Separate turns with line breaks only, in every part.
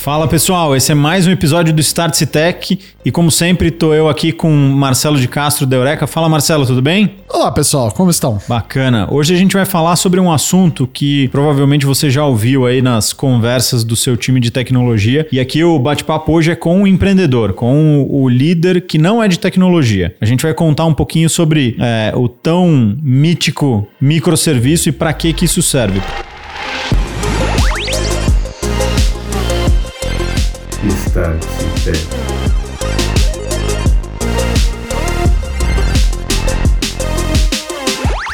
Fala pessoal, esse é mais um episódio do Start Tech e como sempre estou eu aqui com Marcelo de Castro da Eureka. Fala Marcelo, tudo bem?
Olá pessoal, como estão?
Bacana. Hoje a gente vai falar sobre um assunto que provavelmente você já ouviu aí nas conversas do seu time de tecnologia e aqui o bate-papo hoje é com o empreendedor, com o líder que não é de tecnologia. A gente vai contar um pouquinho sobre é, o tão mítico microserviço e para que que isso serve.
Start-se
Por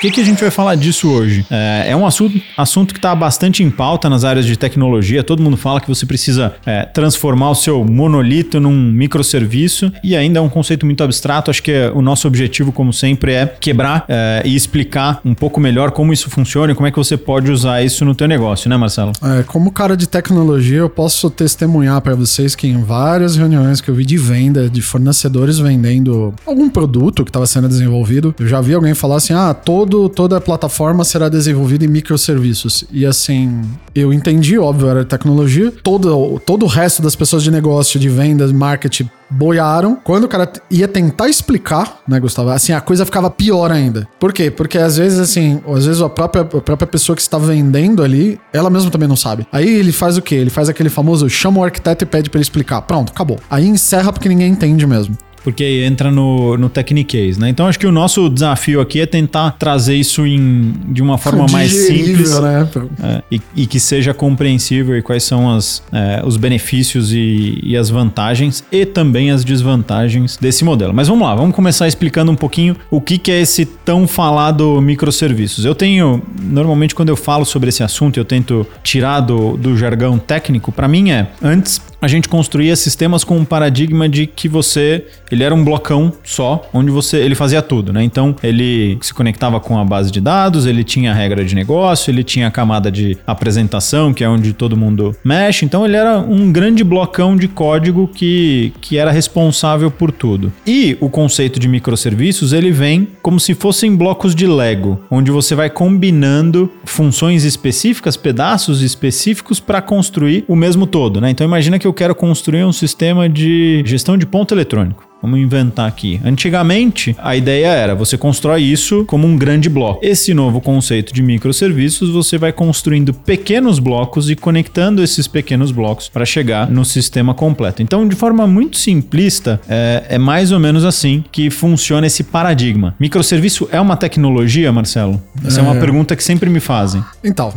que, que a gente vai falar disso hoje? É, é um assunto, assunto que está bastante em pauta nas áreas de tecnologia. Todo mundo fala que você precisa é, transformar o seu monolito num microserviço e ainda é um conceito muito abstrato. Acho que o nosso objetivo, como sempre, é quebrar é, e explicar um pouco melhor como isso funciona e como é que você pode usar isso no teu negócio, né, Marcelo?
É, como cara de tecnologia, eu posso testemunhar para vocês que em várias reuniões que eu vi de venda, de fornecedores vendendo algum produto que estava sendo desenvolvido, eu já vi alguém falar assim: ah, todo todo, toda a plataforma será desenvolvida em microserviços. E assim, eu entendi, óbvio, era tecnologia. Todo, todo o resto das pessoas de negócio, de vendas, marketing, boiaram. Quando o cara ia tentar explicar, né, Gustavo? Assim, a coisa ficava pior ainda. Por quê? Porque às vezes, assim, às vezes a própria, a própria pessoa que está vendendo ali, ela mesma também não sabe. Aí ele faz o quê? Ele faz aquele famoso chama o arquiteto e pede para ele explicar. Pronto, acabou. Aí encerra porque ninguém entende mesmo
porque entra no, no Techniquez, né? Então acho que o nosso desafio aqui é tentar trazer isso em, de uma forma mais simples né? é, e, e, que seja compreensível e quais são as, é, os benefícios e, e, as vantagens e também as desvantagens desse modelo. Mas vamos lá, vamos começar explicando um pouquinho o que, que é esse tão falado microserviços. Eu tenho, normalmente quando eu falo sobre esse assunto, eu tento tirar do, do jargão técnico, para mim é, antes a gente construía sistemas com um paradigma de que você, ele era um blocão só, onde você, ele fazia tudo, né? Então, ele se conectava com a base de dados, ele tinha a regra de negócio, ele tinha a camada de apresentação, que é onde todo mundo mexe. Então, ele era um grande blocão de código que, que era responsável por tudo. E o conceito de microserviços, ele vem como se fossem blocos de Lego, onde você vai combinando funções específicas, pedaços específicos para construir o mesmo todo, né? Então, imagina que eu quero construir um sistema de gestão de ponto eletrônico. Vamos inventar aqui. Antigamente, a ideia era você constrói isso como um grande bloco. Esse novo conceito de microserviços, você vai construindo pequenos blocos e conectando esses pequenos blocos para chegar no sistema completo. Então, de forma muito simplista, é, é, mais ou menos assim que funciona esse paradigma. Microserviço é uma tecnologia, Marcelo? Essa é, é uma pergunta que sempre me fazem.
Então,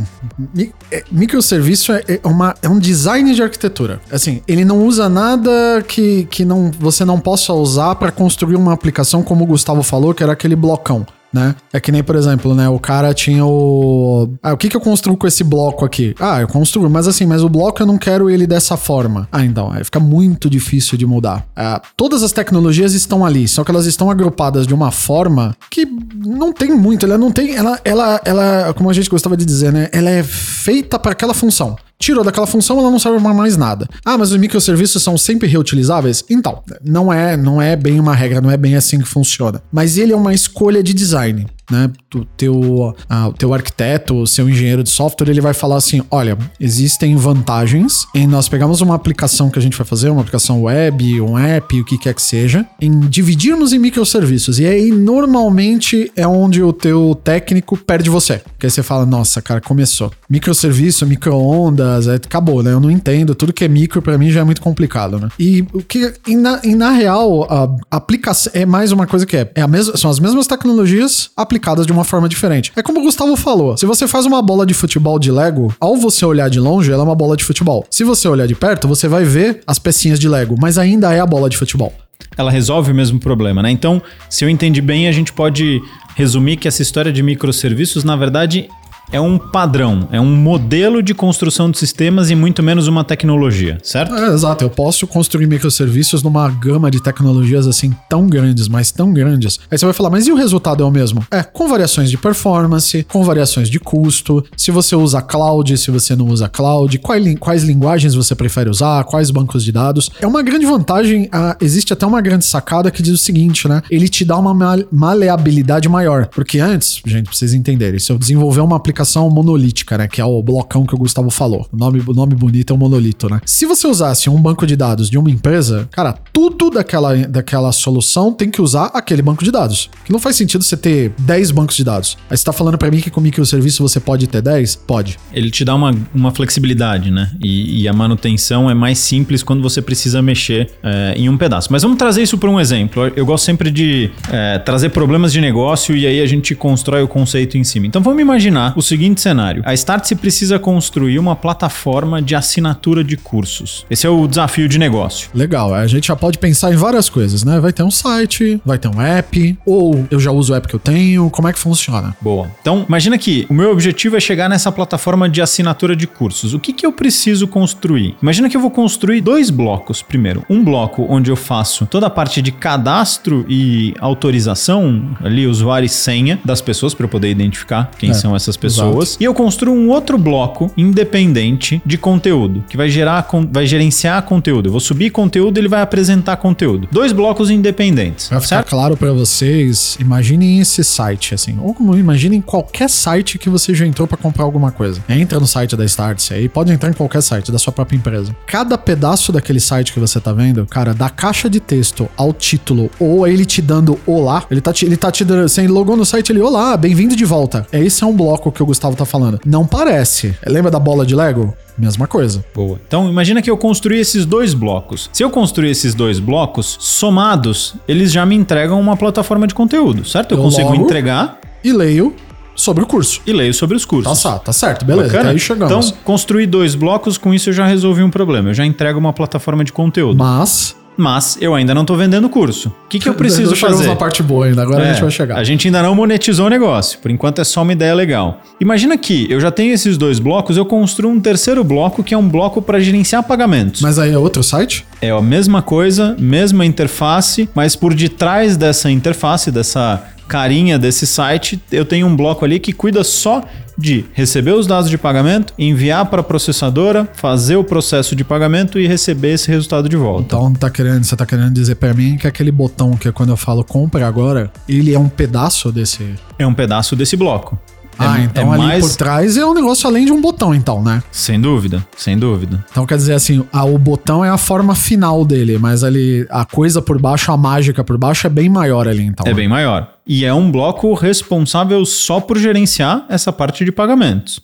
mi é, microserviço é, é, uma, é um design de arquitetura. Assim, ele não usa nada que, que não, você não possa possa usar para construir uma aplicação, como o Gustavo falou, que era aquele blocão. Né? É que nem, por exemplo, né? O cara tinha o. Ah, o que, que eu construo com esse bloco aqui? Ah, eu construo, mas assim, mas o bloco eu não quero ele dessa forma. Ah, então, aí fica muito difícil de mudar. Ah, todas as tecnologias estão ali, só que elas estão agrupadas de uma forma que não tem muito. Ela não tem. Ela, ela, ela como a gente gostava de dizer, né? Ela é feita para aquela função. Tirou daquela função, ela não serve mais nada. Ah, mas os microserviços são sempre reutilizáveis? Então, não é, não é bem uma regra, não é bem assim que funciona. Mas ele é uma escolha de design né, o teu, o teu arquiteto, o seu engenheiro de software, ele vai falar assim: olha, existem vantagens em nós pegarmos uma aplicação que a gente vai fazer, uma aplicação web, um app, o que quer que seja, em dividirmos em microserviços. E aí, normalmente, é onde o teu técnico perde você. Porque aí você fala: nossa, cara, começou. Microserviço, micro-ondas, é, acabou, né? Eu não entendo. Tudo que é micro, para mim, já é muito complicado, né? E o que, e na, e na real, a aplicação é mais uma coisa que é, é a mesma, são as mesmas tecnologias aplicadas aplicadas de uma forma diferente. É como o Gustavo falou: se você faz uma bola de futebol de Lego, ao você olhar de longe, ela é uma bola de futebol. Se você olhar de perto, você vai ver as pecinhas de Lego, mas ainda é a bola de futebol
ela resolve o mesmo problema, né? Então, se eu entendi bem, a gente pode resumir que essa história de microserviços, na verdade, é um padrão, é um modelo de construção de sistemas e muito menos uma tecnologia, certo?
É, exato, eu posso construir microserviços numa gama de tecnologias assim tão grandes, mas tão grandes. Aí você vai falar, mas e o resultado é o mesmo? É, com variações de performance, com variações de custo, se você usa cloud, se você não usa cloud, quais, quais linguagens você prefere usar, quais bancos de dados. É uma grande vantagem, ah, existe até uma grande sacada que diz o seguinte, né? Ele te dá uma maleabilidade maior, porque antes, gente, pra vocês entenderem, se eu desenvolver uma aplicação aplicação monolítica, né? Que é o blocão que o Gustavo falou. O nome, o nome bonito é o monolito, né? Se você usasse um banco de dados de uma empresa, cara, tudo daquela, daquela solução tem que usar aquele banco de dados. Que não faz sentido você ter 10 bancos de dados. Aí você tá falando para mim que com microserviço você pode ter 10? Pode.
Ele te dá uma, uma flexibilidade, né? E, e a manutenção é mais simples quando você precisa mexer é, em um pedaço. Mas vamos trazer isso para um exemplo. Eu gosto sempre de é, trazer problemas de negócio e aí a gente constrói o conceito em cima. Então vamos imaginar o seguinte cenário: a Startse precisa construir uma plataforma de assinatura de cursos. Esse é o desafio de negócio.
Legal, a gente já pode pensar em várias coisas, né? Vai ter um site, vai ter um app, ou eu já uso o app que eu tenho, como é que funciona?
Boa. Então, imagina que o meu objetivo é chegar nessa plataforma de assinatura de cursos. O que, que eu preciso construir? Imagina que eu vou construir dois blocos. Primeiro, um bloco onde eu faço toda a parte de cadastro e autorização, ali usuário e senha das pessoas para eu poder identificar quem é, são essas pessoas. Exato. E eu construo um outro bloco independente de conteúdo, que vai gerar, vai gerenciar conteúdo. Eu vou subir conteúdo, ele vai apresentar conteúdo. Dois blocos independentes.
Vai ficar certo? claro para vocês, imaginem esse site assim, ou como imaginem qualquer site que você já entrou para comprar alguma coisa. Entra no site da Startse aí, pode entrar em qualquer site da sua própria empresa. Cada pedaço daquele site que você tá vendo, cara, da caixa de texto ao título ou ele te dando olá, ele tá te, ele tá te dando, você logou no site ele olá, bem-vindo de volta. Esse é um bloco que o Gustavo tá falando. Não parece. Lembra da bola de Lego? Mesma coisa.
Boa. Então, imagina que eu construí esses dois blocos. Se eu construir esses dois blocos, somados, eles já me entregam uma plataforma de conteúdo, certo? Eu, eu consigo entregar.
E leio sobre o curso.
E leio sobre os cursos.
Tá, tá certo, beleza.
Bacana? Aí chegamos. Então, construir dois blocos, com isso eu já resolvi um problema. Eu já entrego uma plataforma de conteúdo.
Mas
mas eu ainda não tô vendendo curso. O que, que eu preciso fazer?
Na parte boa ainda, agora é, a gente vai chegar.
A gente ainda não monetizou o negócio, por enquanto é só uma ideia legal. Imagina que eu já tenho esses dois blocos, eu construo um terceiro bloco que é um bloco para gerenciar pagamentos.
Mas aí é outro site?
É a mesma coisa, mesma interface, mas por detrás dessa interface, dessa carinha desse site, eu tenho um bloco ali que cuida só de receber os dados de pagamento, enviar para a processadora, fazer o processo de pagamento e receber esse resultado de volta.
Então tá querendo, você tá querendo dizer para mim que aquele botão que é quando eu falo compre agora, ele é um pedaço desse
É um pedaço desse bloco.
Ah, é, então é ali mais... por trás é um negócio além de um botão, então, né?
Sem dúvida, sem dúvida.
Então quer dizer assim, a, o botão é a forma final dele, mas ali a coisa por baixo, a mágica por baixo é bem maior ali, então.
É né? bem maior. E é um bloco responsável só por gerenciar essa parte de pagamentos.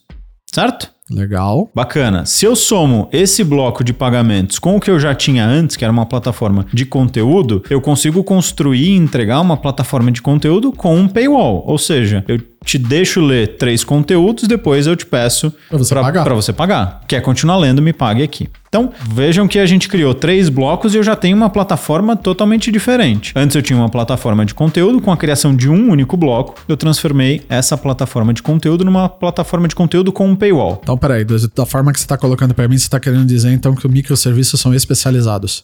Certo?
Legal.
Bacana. Se eu somo esse bloco de pagamentos com o que eu já tinha antes, que era uma plataforma de conteúdo, eu consigo construir e entregar uma plataforma de conteúdo com um paywall. Ou seja, eu te deixo ler três conteúdos, depois eu te peço para você, pra, você pagar. Quer continuar lendo, me pague aqui. Então, vejam que a gente criou três blocos e eu já tenho uma plataforma totalmente diferente. Antes eu tinha uma plataforma de conteúdo, com a criação de um único bloco, eu transformei essa plataforma de conteúdo numa plataforma de conteúdo com um paywall.
Então, peraí, da forma que você está colocando para mim, você está querendo dizer então que os microserviços são especializados.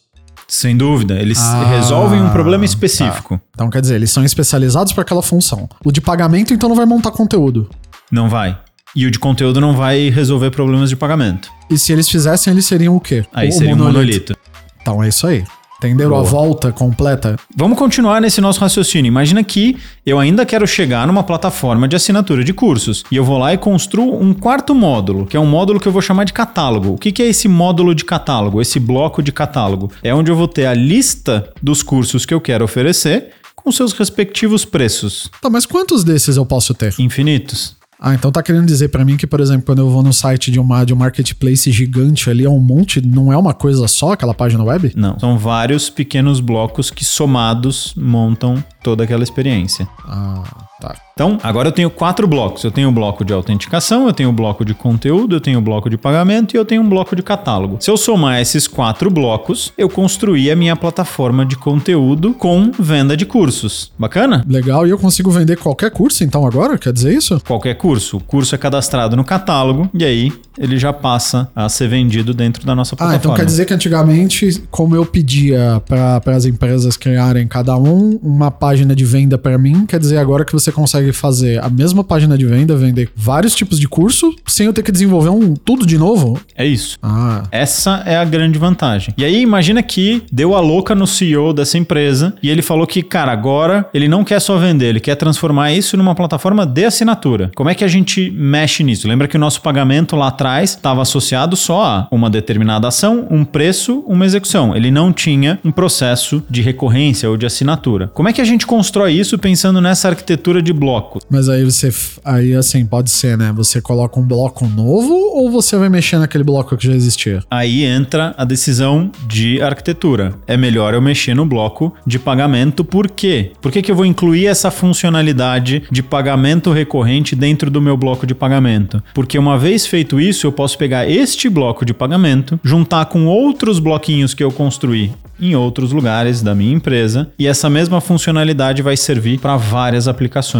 Sem dúvida, eles ah, resolvem um problema específico. Tá.
Então quer dizer, eles são especializados para aquela função. O de pagamento então não vai montar conteúdo.
Não vai. E o de conteúdo não vai resolver problemas de pagamento.
E se eles fizessem, eles seriam o quê?
Aí o seria monolito. um monolito.
Então é isso aí. Entenderam Boa. a volta completa?
Vamos continuar nesse nosso raciocínio. Imagina que eu ainda quero chegar numa plataforma de assinatura de cursos e eu vou lá e construo um quarto módulo, que é um módulo que eu vou chamar de catálogo. O que, que é esse módulo de catálogo, esse bloco de catálogo? É onde eu vou ter a lista dos cursos que eu quero oferecer com seus respectivos preços.
Tá, mas quantos desses eu posso ter?
Infinitos.
Ah, então tá querendo dizer para mim que, por exemplo, quando eu vou no site de, uma, de um marketplace gigante ali, é um monte, não é uma coisa só aquela página web?
Não, são vários pequenos blocos que somados montam toda aquela experiência.
Ah, tá.
Então, agora eu tenho quatro blocos. Eu tenho o bloco de autenticação, eu tenho o bloco de conteúdo, eu tenho o bloco de pagamento e eu tenho um bloco de catálogo. Se eu somar esses quatro blocos, eu construí a minha plataforma de conteúdo com venda de cursos. Bacana?
Legal. E eu consigo vender qualquer curso então agora? Quer dizer isso?
Qualquer curso. O curso é cadastrado no catálogo e aí ele já passa a ser vendido dentro da nossa plataforma.
Ah, então quer dizer que antigamente, como eu pedia para as empresas criarem cada um uma página de venda para mim, quer dizer agora que você consegue fazer a mesma página de venda, vender vários tipos de curso, sem eu ter que desenvolver um tudo de novo?
É isso.
Ah.
Essa é a grande vantagem. E aí, imagina que deu a louca no CEO dessa empresa e ele falou que, cara, agora ele não quer só vender, ele quer transformar isso numa plataforma de assinatura. Como é que a gente mexe nisso? Lembra que o nosso pagamento lá atrás estava associado só a uma determinada ação, um preço, uma execução. Ele não tinha um processo de recorrência ou de assinatura. Como é que a gente constrói isso pensando nessa arquitetura de blocos?
Mas aí você, aí assim, pode ser, né? Você coloca um bloco novo ou você vai mexer naquele bloco que já existia?
Aí entra a decisão de arquitetura. É melhor eu mexer no bloco de pagamento, por quê? Por que, que eu vou incluir essa funcionalidade de pagamento recorrente dentro do meu bloco de pagamento? Porque uma vez feito isso, eu posso pegar este bloco de pagamento, juntar com outros bloquinhos que eu construí em outros lugares da minha empresa e essa mesma funcionalidade vai servir para várias aplicações.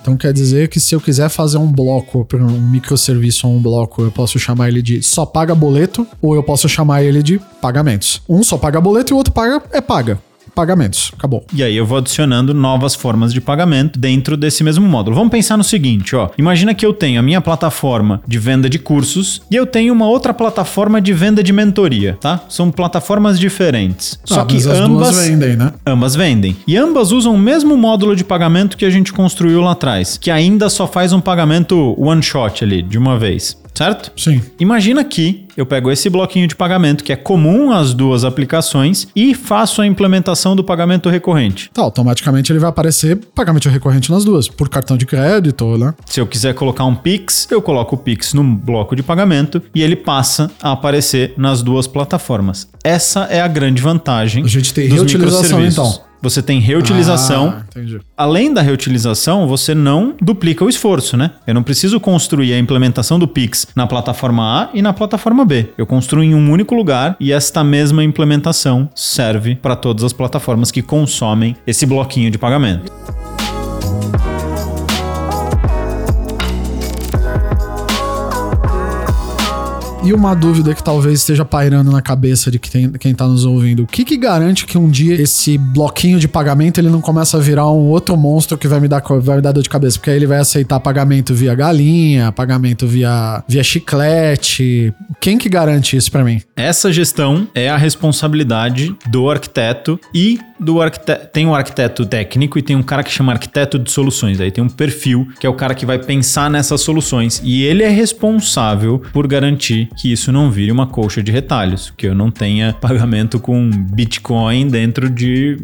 Então quer dizer que se eu quiser fazer um bloco um microserviço ou um bloco, eu posso chamar ele de só paga boleto ou eu posso chamar ele de pagamentos. Um só paga boleto e o outro paga é paga pagamentos. Acabou.
E aí eu vou adicionando novas formas de pagamento dentro desse mesmo módulo. Vamos pensar no seguinte, ó. Imagina que eu tenho a minha plataforma de venda de cursos e eu tenho uma outra plataforma de venda de mentoria, tá? São plataformas diferentes. Ah, Só que ambas vendem, né? Ambas vendem. E ambas usam o mesmo módulo de pagamento que a gente construiu lá atrás, que ainda só faz um pagamento one shot ali, de uma vez certo?
Sim.
Imagina que eu pego esse bloquinho de pagamento que é comum às duas aplicações e faço a implementação do pagamento recorrente.
Tá, automaticamente ele vai aparecer pagamento recorrente nas duas, por cartão de crédito, né?
Se eu quiser colocar um Pix, eu coloco o Pix no bloco de pagamento e ele passa a aparecer nas duas plataformas. Essa é a grande vantagem.
A gente tem reutilização então.
Você tem reutilização. Ah, Além da reutilização, você não duplica o esforço, né? Eu não preciso construir a implementação do Pix na plataforma A e na plataforma B. Eu construo em um único lugar e esta mesma implementação serve para todas as plataformas que consomem esse bloquinho de pagamento.
E uma dúvida que talvez esteja pairando na cabeça de quem, quem tá nos ouvindo. O que que garante que um dia esse bloquinho de pagamento ele não começa a virar um outro monstro que vai me dar, vai me dar dor de cabeça? Porque aí ele vai aceitar pagamento via galinha, pagamento via, via chiclete. Quem que garante isso para mim?
Essa gestão é a responsabilidade do arquiteto e do arquiteto. Tem um arquiteto técnico e tem um cara que chama arquiteto de soluções. Aí tem um perfil que é o cara que vai pensar nessas soluções. E ele é responsável por garantir que isso não vire uma colcha de retalhos, que eu não tenha pagamento com Bitcoin dentro de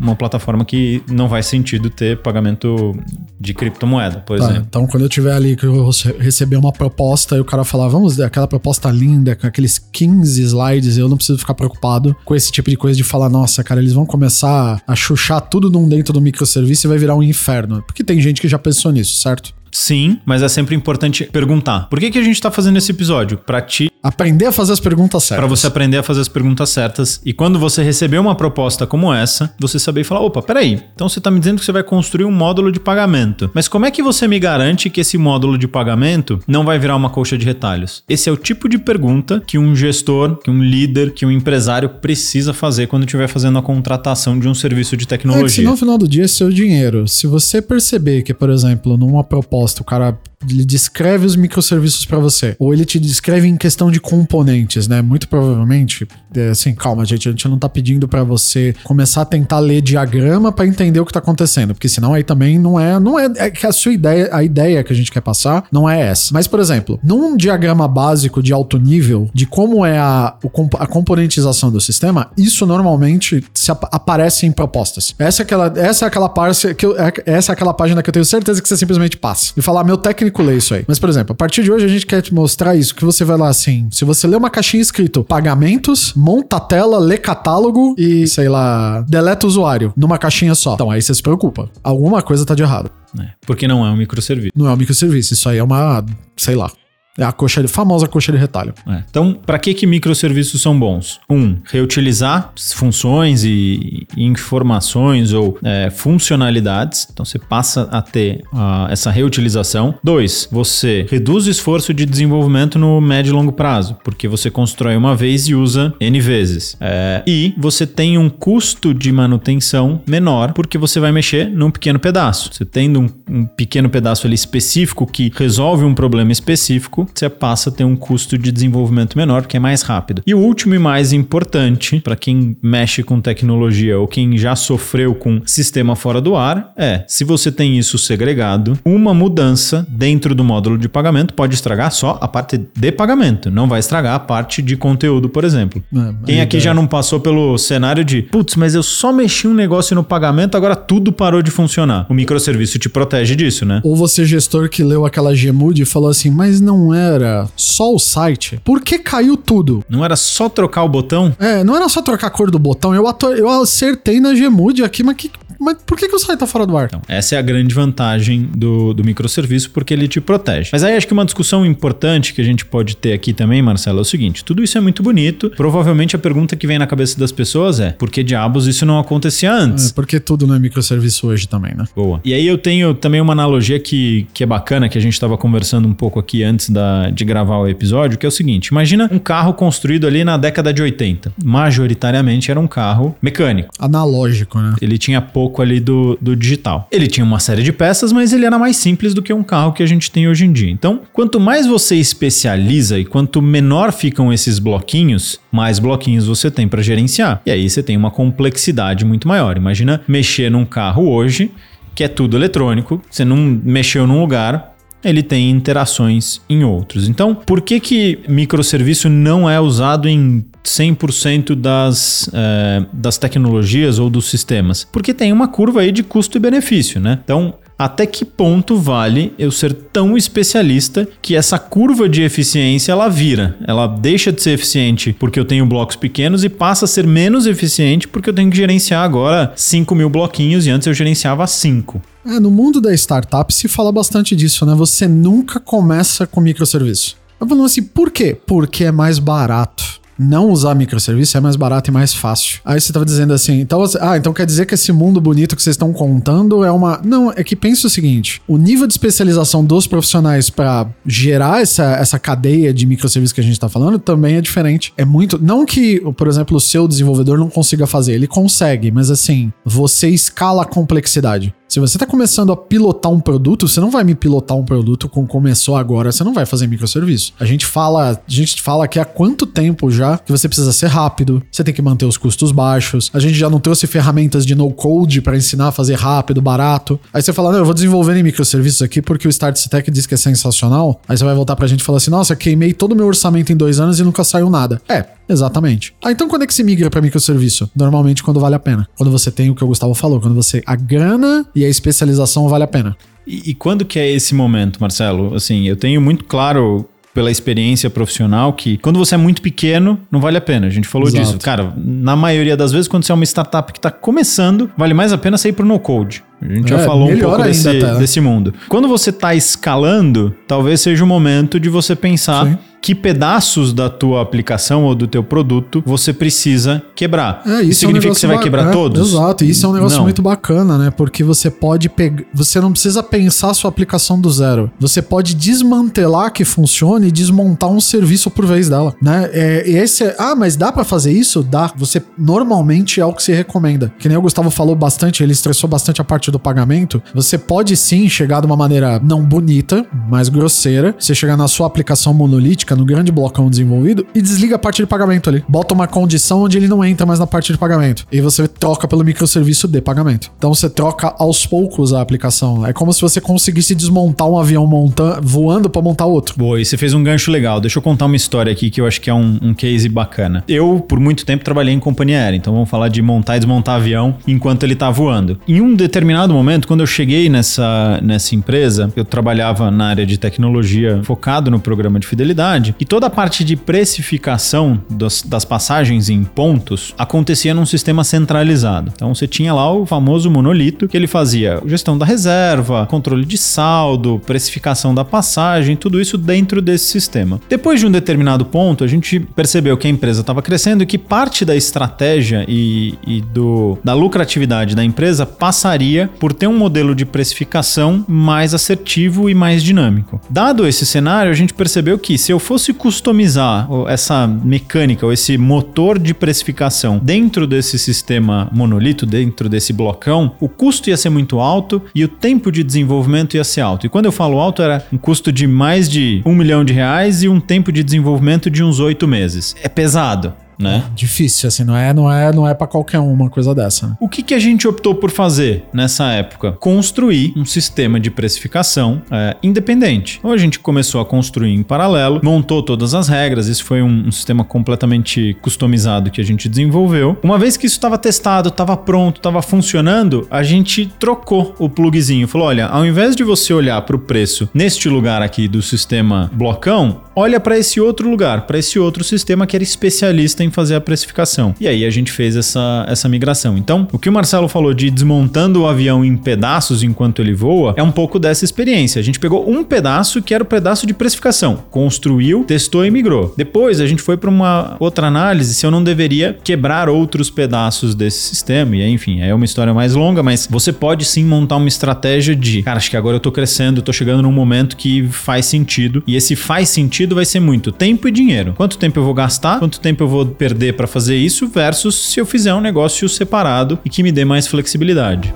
uma plataforma que não faz sentido ter pagamento de criptomoeda, por tá, exemplo.
Então, quando eu tiver ali que eu receber uma proposta e o cara falar, vamos, aquela proposta linda, com aqueles 15 slides, eu não preciso ficar preocupado com esse tipo de coisa de falar, nossa, cara, eles vão começar a chuchar tudo num dentro do microserviço e vai virar um inferno. Porque tem gente que já pensou nisso, certo?
Sim, mas é sempre importante perguntar. Por que, que a gente tá fazendo esse episódio? Para te
aprender a fazer as perguntas certas.
Para você aprender a fazer as perguntas certas e quando você receber uma proposta como essa, você saber falar, opa, peraí, então você tá me dizendo que você vai construir um módulo de pagamento. Mas como é que você me garante que esse módulo de pagamento não vai virar uma colcha de retalhos? Esse é o tipo de pergunta que um gestor, que um líder, que um empresário precisa fazer quando estiver fazendo a contratação de um serviço de tecnologia. É que
se no final do dia é seu dinheiro. Se você perceber que, por exemplo, numa proposta proposta, o cara ele descreve os microserviços para você, ou ele te descreve em questão de componentes, né? Muito provavelmente, é, assim, calma, gente, a gente não tá pedindo para você começar a tentar ler diagrama para entender o que tá acontecendo, porque senão aí também não é, não é, é que a sua ideia, a ideia que a gente quer passar não é essa. Mas, por exemplo, num diagrama básico de alto nível de como é a, a componentização do sistema, isso normalmente se ap aparece em propostas. Essa é aquela, essa é aquela parte que eu, é, essa é aquela página que eu tenho certeza que você simplesmente passa e falar, meu técnico lê isso aí. Mas, por exemplo, a partir de hoje a gente quer te mostrar isso, que você vai lá assim, se você lê uma caixinha escrito pagamentos, monta a tela, lê catálogo e, sei lá, deleta usuário numa caixinha só. Então aí você se preocupa. Alguma coisa tá de errado.
É, porque não é um microserviço.
Não é um microserviço, isso aí é uma, sei lá, É a coxa de, famosa coxa de retalho.
É. Então, para que que microserviços são bons? Um, reutilizar funções e informações ou é, funcionalidades. Então, você passa a ter uh, essa reutilização. Dois, você reduz o esforço de desenvolvimento no médio e longo prazo, porque você constrói uma vez e usa N vezes. É, e você tem um custo de manutenção menor, porque você vai mexer num pequeno pedaço. Você tendo um, um pequeno pedaço ali específico que resolve um problema específico, você passa a ter um custo de desenvolvimento menor, porque é mais rápido. E o último e mais importante, para quem mexe com tecnologia ou quem já sofreu com sistema fora do ar, é se você tem isso segregado, uma mudança dentro do módulo de pagamento pode estragar só a parte de pagamento, não vai estragar a parte de conteúdo, por exemplo. É, quem aqui é. já não passou pelo cenário de, putz, mas eu só mexi um negócio no pagamento, agora tudo parou de funcionar. O microserviço te protege disso, né?
Ou você, gestor que leu aquela Gmood e falou assim, mas não era só o site? Por que caiu tudo?
Não era só trocar o botão?
É, não era só trocar a cor do botão. Eu, eu acertei na Gmood aqui, mas que mas por que, que o site tá fora do ar? Então,
essa é a grande vantagem do, do microserviço, porque ele te protege. Mas aí acho que uma discussão importante que a gente pode ter aqui também, Marcelo, é o seguinte: tudo isso é muito bonito. Provavelmente a pergunta que vem na cabeça das pessoas é: por que diabos isso não acontecia antes?
É, porque tudo não é microserviço hoje também, né?
Boa. E aí eu tenho também uma analogia que, que é bacana, que a gente estava conversando um pouco aqui antes da, de gravar o episódio, que é o seguinte: imagina um carro construído ali na década de 80. Majoritariamente era um carro mecânico.
Analógico, né?
Ele tinha pouco pouco ali do, do digital. Ele tinha uma série de peças, mas ele era mais simples do que um carro que a gente tem hoje em dia. Então, quanto mais você especializa e quanto menor ficam esses bloquinhos, mais bloquinhos você tem para gerenciar. E aí você tem uma complexidade muito maior. Imagina mexer num carro hoje que é tudo eletrônico, você não mexeu num lugar, ele tem interações em outros. Então, por que que microserviço não é usado em 100% das, é, das tecnologias ou dos sistemas? Porque tem uma curva aí de custo e benefício, né? Então, até que ponto vale eu ser tão especialista que essa curva de eficiência ela vira? Ela deixa de ser eficiente porque eu tenho blocos pequenos e passa a ser menos eficiente porque eu tenho que gerenciar agora 5 mil bloquinhos e antes eu gerenciava 5.
É, no mundo da startup se fala bastante disso, né? Você nunca começa com microserviço. Eu falo assim, por quê? Porque é mais barato não usar microserviço é mais barato e mais fácil. Aí você estava dizendo assim, então, ah, então quer dizer que esse mundo bonito que vocês estão contando é uma. Não, é que pensa o seguinte: o nível de especialização dos profissionais para gerar essa, essa cadeia de microserviços que a gente está falando também é diferente. É muito. Não que, por exemplo, o seu desenvolvedor não consiga fazer, ele consegue, mas assim, você escala a complexidade. Se você está começando a pilotar um produto, você não vai me pilotar um produto com começou agora, você não vai fazer microserviço. A gente fala, a gente fala aqui há quanto tempo já que você precisa ser rápido, você tem que manter os custos baixos. A gente já não trouxe ferramentas de no code para ensinar a fazer rápido, barato. Aí você fala, não, eu vou desenvolver em microserviços aqui porque o Start Tech diz que é sensacional. Aí você vai voltar pra gente e falar assim, nossa, queimei todo o meu orçamento em dois anos e nunca saiu nada. É, Exatamente. Ah, então quando é que se migra para microserviço? Normalmente quando vale a pena. Quando você tem o que o Gustavo falou, quando você a grana e a especialização vale a pena.
E, e quando que é esse momento, Marcelo? Assim, eu tenho muito claro pela experiência profissional que quando você é muito pequeno, não vale a pena. A gente falou Exato. disso. Cara, na maioria das vezes, quando você é uma startup que está começando, vale mais a pena sair pro no-code. A gente é, já falou um pouco desse, né? desse mundo. Quando você está escalando, talvez seja o momento de você pensar. Sim que pedaços da tua aplicação ou do teu produto você precisa quebrar. É, isso, isso significa é um que você vai quebrar é, todos?
Exato, isso é um negócio Não. muito bacana, né? Porque você pode pegar. Você não precisa pensar a sua aplicação do zero. Você pode desmantelar que funcione e desmontar um serviço por vez dela, né? É, esse é, ah, mas dá para fazer isso? Dá. Você normalmente é o que se recomenda. Que nem o Gustavo falou bastante, ele estressou bastante a parte do pagamento. Você pode sim chegar de uma maneira não bonita, mas grosseira. Você chegar na sua aplicação monolítica no grande blocão desenvolvido e desliga a parte de pagamento ali. Bota uma condição onde ele não entra mais na parte de pagamento. E você troca pelo microserviço de pagamento. Então você troca aos poucos a aplicação. É como se você conseguisse desmontar um avião monta voando para montar outro.
Boa, e você fez um gancho legal. Deixa eu contar uma história aqui que eu acho que é um, um case bacana. Eu, por muito tempo, trabalhei em companhia aérea, então vamos falar de montar e desmontar avião enquanto ele tá voando. Em um determinado momento, quando eu cheguei nessa, nessa empresa, eu trabalhava na área de tecnologia focado no programa de fidelidade e toda a parte de precificação das, das passagens em pontos acontecia num sistema centralizado. Então você tinha lá o famoso monolito que ele fazia gestão da reserva, controle de saldo, precificação da passagem, tudo isso dentro desse sistema. Depois de um determinado ponto, a gente percebeu que a empresa estava crescendo e que parte da estratégia e, e do, da lucratividade da empresa passaria por ter um modelo de precificação mais assertivo e mais dinâmico. Dado esse cenário, a gente percebeu que se eu fosse customizar essa mecânica ou esse motor de precificação dentro desse sistema monolito, dentro desse blocão, o custo ia ser muito alto e o tempo de desenvolvimento ia ser alto. E quando eu falo alto, era um custo de mais de um milhão de reais e um tempo de desenvolvimento de uns oito meses. É pesado né?
Difícil, assim, não é, não é, não é para qualquer um uma coisa dessa. Né?
O que, que a gente optou por fazer nessa época? Construir um sistema de precificação é, independente. Então a gente começou a construir em paralelo, montou todas as regras, isso foi um, um sistema completamente customizado que a gente desenvolveu. Uma vez que isso estava testado, estava pronto, estava funcionando, a gente trocou o plugzinho. Falou: olha, ao invés de você olhar para o preço neste lugar aqui do sistema blocão, olha para esse outro lugar, para esse outro sistema que era especialista em fazer a precificação. E aí a gente fez essa, essa migração. Então, o que o Marcelo falou de desmontando o avião em pedaços enquanto ele voa é um pouco dessa experiência. A gente pegou um pedaço que era o pedaço de precificação, construiu, testou e migrou. Depois a gente foi para uma outra análise se eu não deveria quebrar outros pedaços desse sistema. E enfim, é uma história mais longa, mas você pode sim montar uma estratégia de, cara, acho que agora eu tô crescendo, tô chegando num momento que faz sentido. E esse faz sentido vai ser muito tempo e dinheiro. Quanto tempo eu vou gastar? Quanto tempo eu vou perder para fazer isso versus se eu fizer um negócio separado e que me dê mais flexibilidade.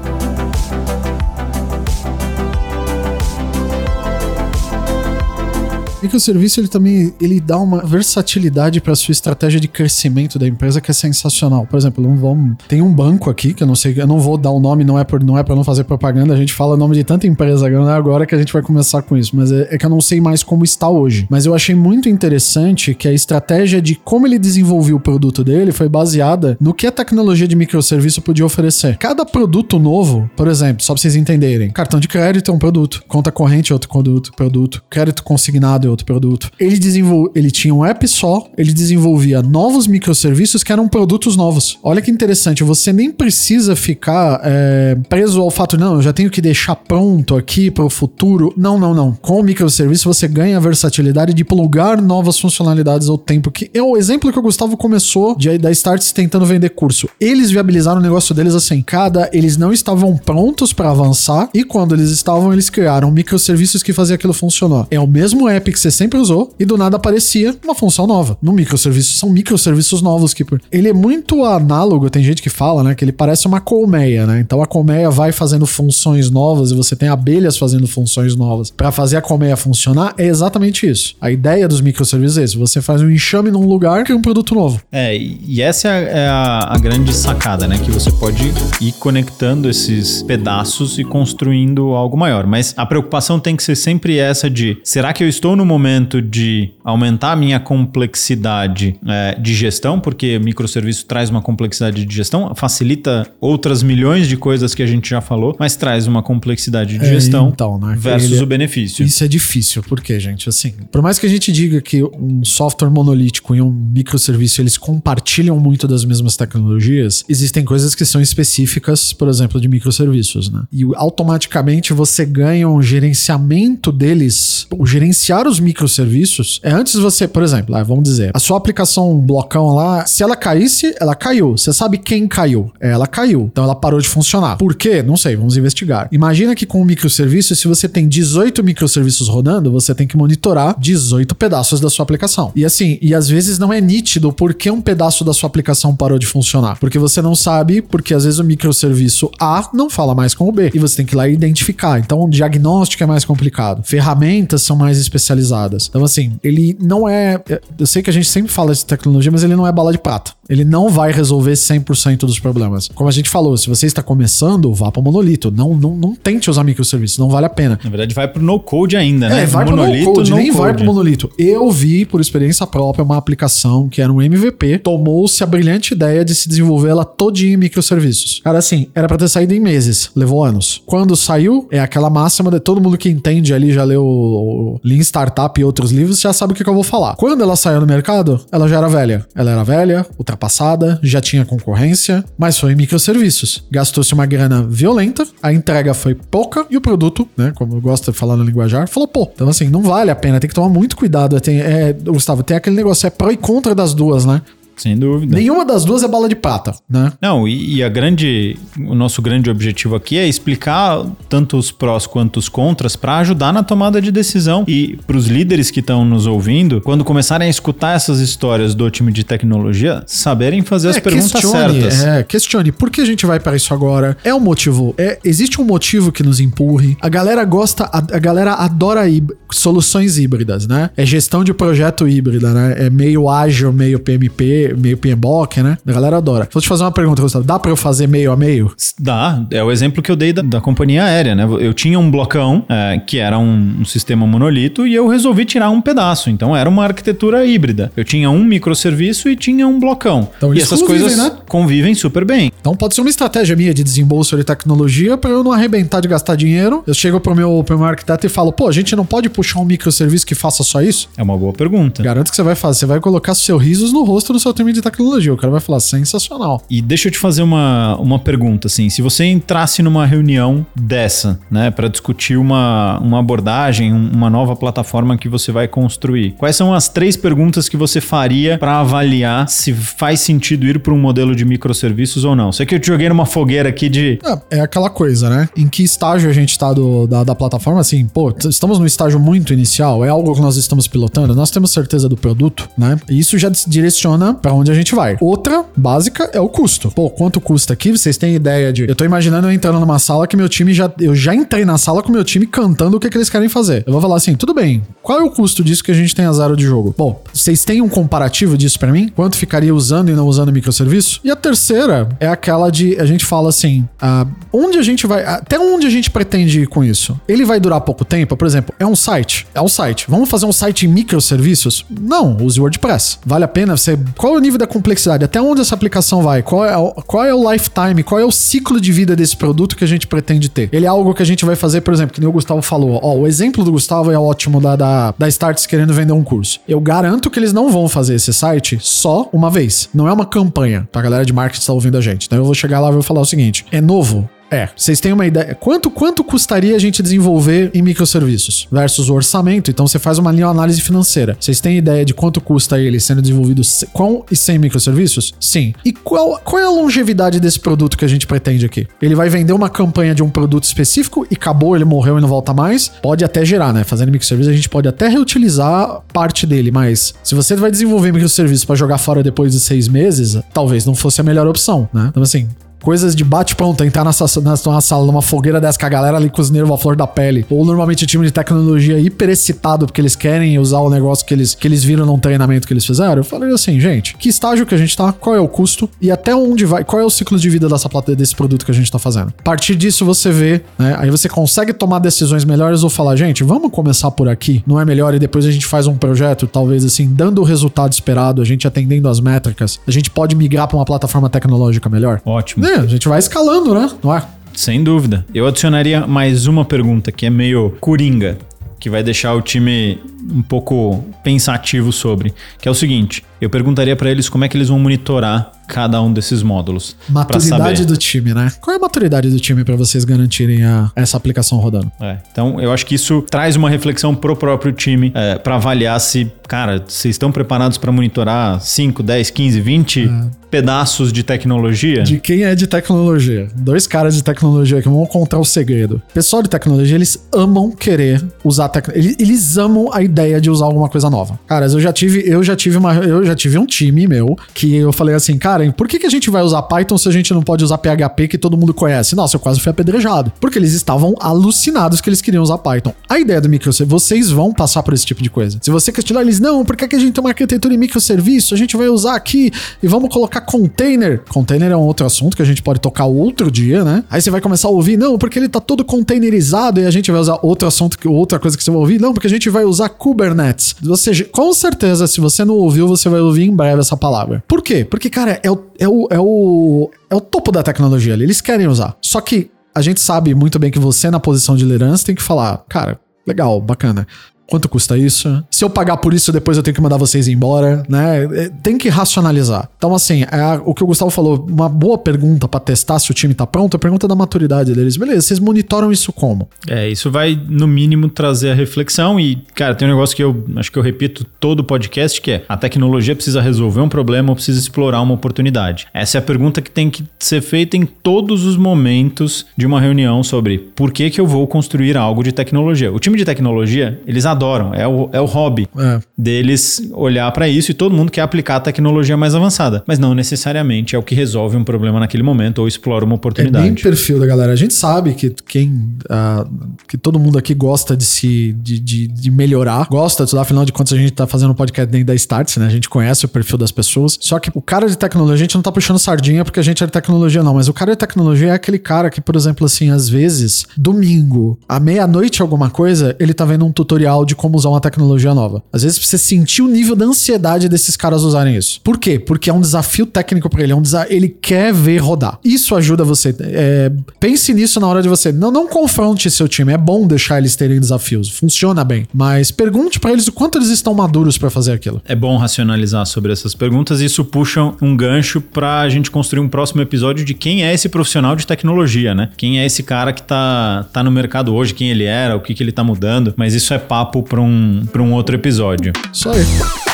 Microserviço ele também ele dá uma versatilidade para sua estratégia de crescimento da empresa que é sensacional. Por exemplo, vamos, tem um banco aqui que eu não sei, eu não vou dar o nome, não é por não é para não fazer propaganda, a gente fala o nome de tanta empresa agora que a gente vai começar com isso, mas é, é, que eu não sei mais como está hoje. Mas eu achei muito interessante que a estratégia de como ele desenvolveu o produto dele foi baseada no que a tecnologia de microserviço podia oferecer. Cada produto novo, por exemplo, só para vocês entenderem, cartão de crédito é um produto, conta corrente é outro produto, produto, crédito consignado é outro produto. Ele desenvol... ele tinha um app só, ele desenvolvia novos microserviços que eram produtos novos. Olha que interessante, você nem precisa ficar é, preso ao fato, não, eu já tenho que deixar pronto aqui para o futuro. Não, não, não. Com o microserviço você ganha a versatilidade de plugar novas funcionalidades ao tempo. Que é o exemplo que o Gustavo começou de, da Starts tentando vender curso. Eles viabilizaram o negócio deles assim, cada eles não estavam prontos para avançar e quando eles estavam, eles criaram microserviços que faziam aquilo funcionar. É o mesmo app que você sempre usou e do nada aparecia uma função nova. No microserviço, são microserviços novos que ele é muito análogo, tem gente que fala, né, que ele parece uma colmeia, né? Então a colmeia vai fazendo funções novas e você tem abelhas fazendo funções novas. Para fazer a colmeia funcionar é exatamente isso. A ideia dos microserviços é isso, você faz um enxame num lugar que é um produto novo.
É, e essa é a, a grande sacada, né, que você pode ir conectando esses pedaços e construindo algo maior, mas a preocupação tem que ser sempre essa de, será que eu estou no momento de aumentar a minha complexidade é, de gestão, porque microserviço traz uma complexidade de gestão, facilita outras milhões de coisas que a gente já falou, mas traz uma complexidade de é, gestão então, né? versus Ele, o benefício.
Isso é difícil, porque, gente, assim, por mais que a gente diga que um software monolítico e um microserviço eles compartilham muito das mesmas tecnologias, existem coisas que são específicas, por exemplo, de microserviços, né? E automaticamente você ganha um gerenciamento deles, o gerenciar os microserviços é antes você, por exemplo, lá, vamos dizer, a sua aplicação blocão lá, se ela caísse, ela caiu. Você sabe quem caiu? Ela caiu. Então ela parou de funcionar. Por quê? Não sei, vamos investigar. Imagina que com um microserviço, se você tem 18 microserviços rodando, você tem que monitorar 18 pedaços da sua aplicação. E assim, e às vezes não é nítido por que um pedaço da sua aplicação parou de funcionar. Porque você não sabe, porque às vezes o microserviço A não fala mais com o B. E você tem que ir lá identificar. Então o diagnóstico é mais complicado. Ferramentas são mais especializadas Então, assim, ele não é. Eu sei que a gente sempre fala de tecnologia, mas ele não é bala de prata. Ele não vai resolver 100% dos problemas. Como a gente falou, se você está começando, vá para o monolito. Não, não, não tente usar microserviços, não vale a pena.
Na verdade, vai para o no-code ainda, né?
É, vai para o no-code, nem vai para o monolito. Eu vi, por experiência própria, uma aplicação que era um MVP, tomou-se a brilhante ideia de se desenvolver ela todinha em microserviços. Cara, assim, era para ter saído em meses, levou anos. Quando saiu, é aquela máxima de todo mundo que entende ali, já leu o Lean Startup e outros livros, já sabe o que, que eu vou falar. Quando ela saiu no mercado, ela já era velha. Ela era velha, ultrapassada, já tinha concorrência, mas foi em microserviços. Gastou-se uma grana violenta, a entrega foi pouca e o produto, né, como eu gosto de falar no linguajar, falou, pô, então assim, não vale a pena, tem que tomar muito cuidado. Tem, é, Gustavo, tem aquele negócio, é pró e contra das duas, né?
Sem dúvida.
Nenhuma das duas é bala de prata, né?
Não, e, e, a grande, o nosso grande objetivo aqui é explicar tanto os prós quanto os contras para ajudar na tomada de decisão e para os líderes que estão nos ouvindo, quando começarem a escutar essas histórias do time de tecnologia, saberem fazer é, as perguntas questione, certas.
É, questione, por que a gente vai para isso agora? É um motivo, é, existe um motivo que nos empurre. A galera gosta, a, a galera adora soluções híbridas, né? É gestão de projeto híbrida, né? É meio ágil, meio PMP, meio PMBOK, né? A galera adora. Vou te fazer uma pergunta, Gustavo. Dá pra eu fazer meio a meio?
Dá. É o exemplo que eu dei da, da companhia aérea, né? Eu tinha um blocão é, que era um, um, sistema monolito e eu resolvi tirar um pedaço. Então era uma arquitetura híbrida. Eu tinha um microserviço e tinha um blocão. Então, e essas coisas né? convivem super bem.
Então pode ser uma estratégia minha de desembolso de tecnologia para eu não arrebentar de gastar dinheiro. Eu chego pro meu, pro meu arquiteto e falo, pô, a gente não pode puxar um microserviço que faça só isso?
É uma boa pergunta.
Garanto que você vai fazer. Você vai colocar seus risos no rosto do seu time de tecnologia. O cara vai falar, sensacional.
E deixa eu te fazer uma, uma pergunta, assim. Se você entrasse numa reunião dessa, né, para discutir uma, uma abordagem, uma nova plataforma que você vai construir, quais são as três perguntas que você faria para avaliar se faz sentido ir para um modelo de microserviços ou não? Sei que eu te joguei numa fogueira aqui de.
É, é aquela coisa, né? Em que estágio a gente tá do, da, da plataforma? Assim, pô, estamos num estágio muito inicial, é algo que nós estamos pilotando, nós temos certeza do produto, né? E isso já direciona para onde a gente vai. Outra básica é o custo. Pô, quanto custa aqui? Vocês têm ideia de. Eu tô imaginando eu entrando numa sala que meu time já. Eu já entrei na sala com meu time cantando o que, que eles querem fazer. Eu vou falar assim: tudo bem, qual é o custo disso que a gente tem a zero de jogo? Bom, vocês têm um comparativo disso para mim? Quanto ficaria usando e não usando microserviço? E a terceira é aquela de. A gente fala assim: ah, onde a gente vai. Até onde a gente pretende ir com isso? Ele vai durar pouco tempo? Por exemplo, é um site. É um site. Vamos fazer um site em microserviços? Não, use WordPress. Vale a pena você. Qual é o nível da complexidade? Até onde essa aplicação vai? Qual é, o, qual é o lifetime? Qual é o ciclo de vida desse produto que a gente pretende ter? Ele é algo que a gente vai fazer, por exemplo, que nem o Gustavo falou. Ó, o exemplo do Gustavo é ótimo da, da, da Starts querendo vender um curso. Eu garanto que eles não vão fazer esse site só uma vez. Não é uma campanha, tá? A galera de marketing está ouvindo a gente. Então eu vou chegar lá e vou falar o seguinte: é novo, é, vocês têm uma ideia. Quanto, quanto custaria a gente desenvolver em microserviços versus o orçamento? Então você faz uma análise financeira. Vocês têm ideia de quanto custa ele sendo desenvolvido com e sem microserviços? Sim. E qual, qual é a longevidade desse produto que a gente pretende aqui? Ele vai vender uma campanha de um produto específico e acabou, ele morreu e não volta mais? Pode até gerar, né? Fazendo microserviços, a gente pode até reutilizar parte dele, mas se você vai desenvolver microserviços para jogar fora depois de seis meses, talvez não fosse a melhor opção, né? Então, assim, coisas de bate-pronto, entrar nessa, nessa sala, numa fogueira dessa com a galera ali com os nervos à flor da pele. Ou normalmente o time de tecnologia hiper excitado porque eles querem usar o negócio que eles, que eles viram num treinamento que eles fizeram. Eu falei assim, gente, que estágio que a gente tá, qual é o custo e até onde vai, qual é o ciclo de vida dessa plata, desse produto que a gente tá fazendo. A partir disso você vê, né? Aí você consegue tomar decisões melhores ou falar, gente, vamos começar por aqui, não é melhor? E depois a gente faz um projeto, talvez assim, dando o resultado esperado, a gente atendendo as métricas, a gente pode migrar para uma plataforma tecnológica melhor.
Ótimo.
É, a gente vai escalando, né? Não é?
Sem dúvida. Eu adicionaria mais uma pergunta que é meio coringa, que vai deixar o time um pouco pensativo sobre, que é o seguinte: eu perguntaria para eles como é que eles vão monitorar cada um desses módulos.
Maturidade do time, né? Qual é a maturidade do time para vocês garantirem a, essa aplicação rodando?
É, então eu acho que isso traz uma reflexão pro próprio time é, para avaliar se, cara, vocês estão preparados para monitorar 5, 10, 15, 20 é. pedaços de tecnologia?
De quem é de tecnologia? Dois caras de tecnologia que vão contar o segredo. Pessoal de tecnologia, eles amam querer usar tecnologia. Eles, eles amam a ideia de usar alguma coisa nova. Caras, eu já tive, eu já tive uma, eu já tive um time meu que eu falei assim, cara, por que, que a gente vai usar Python se a gente não pode usar PHP que todo mundo conhece? Nossa, eu quase fui apedrejado. Porque eles estavam alucinados que eles queriam usar Python. A ideia do microserviço, vocês vão passar por esse tipo de coisa. Se você questionar eles, não, por que, que a gente tem uma arquitetura em microserviço? A gente vai usar aqui e vamos colocar container. Container é um outro assunto que a gente pode tocar outro dia, né? Aí você vai começar a ouvir, não, porque ele tá todo containerizado e a gente vai usar outro assunto, outra coisa que você vai ouvir, não, porque a gente vai usar Kubernetes. Você, com certeza, se você não ouviu, você vai ouvir em breve essa palavra. Por quê? Porque, cara, é o, é o, é o, é o topo da tecnologia ali. Eles querem usar. Só que a gente sabe muito bem que você, na posição de liderança, tem que falar, cara, legal, bacana. Quanto custa isso? Se eu pagar por isso, depois eu tenho que mandar vocês embora, né? É, tem que racionalizar. Então, assim, é o que o Gustavo falou, uma boa pergunta para testar se o time tá pronto, é a pergunta da maturidade deles. Beleza, vocês monitoram isso como?
É, isso vai, no mínimo, trazer a reflexão e, cara, tem um negócio que eu acho que eu repito todo o podcast, que é a tecnologia precisa resolver um problema ou precisa explorar uma oportunidade. Essa é a pergunta que tem que ser feita em todos os momentos de uma reunião sobre por que, que eu vou construir algo de tecnologia. O time de tecnologia, eles é o, é o hobby é. deles olhar para isso e todo mundo quer aplicar a tecnologia mais avançada, mas não necessariamente é o que resolve um problema naquele momento ou explora uma oportunidade. É bem
perfil da galera. A gente sabe que quem uh, que todo mundo aqui gosta de se de, de, de melhorar, gosta de estudar, afinal de contas a gente tá fazendo um podcast dentro da Starts, né? A gente conhece o perfil das pessoas. Só que o cara de tecnologia, a gente não tá puxando sardinha porque a gente é de tecnologia não, mas o cara de tecnologia é aquele cara que, por exemplo, assim, às vezes, domingo, à meia-noite alguma coisa, ele tá vendo um tutorial de como usar uma tecnologia nova. Às vezes você sentir o nível da ansiedade desses caras usarem isso. Por quê? Porque é um desafio técnico para ele, é um desafio, ele quer ver rodar. Isso ajuda você. É, pense nisso na hora de você. Não, não confronte seu time. É bom deixar eles terem desafios. Funciona bem. Mas pergunte para eles o quanto eles estão maduros para fazer aquilo.
É bom racionalizar sobre essas perguntas. Isso puxa um gancho para a gente construir um próximo episódio de quem é esse profissional de tecnologia, né? Quem é esse cara que tá, tá no mercado hoje, quem ele era, o que, que ele tá mudando. Mas isso é papo para um, pra um outro episódio.
Isso aí.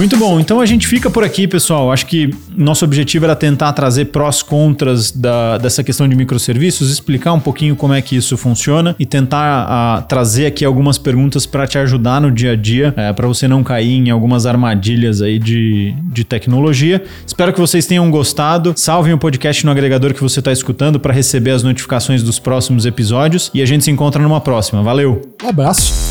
Muito bom. Então a gente fica por aqui, pessoal. Acho que nosso objetivo era tentar trazer prós contras da, dessa questão de microserviços, explicar um pouquinho como é que isso funciona e tentar uh, trazer aqui algumas perguntas para te ajudar no dia a dia, uh, para você não cair em algumas armadilhas aí de, de tecnologia. Espero que vocês tenham gostado. Salvem o podcast no agregador que você está escutando para receber as notificações dos próximos episódios e a gente se encontra numa próxima. Valeu!
Um abraço!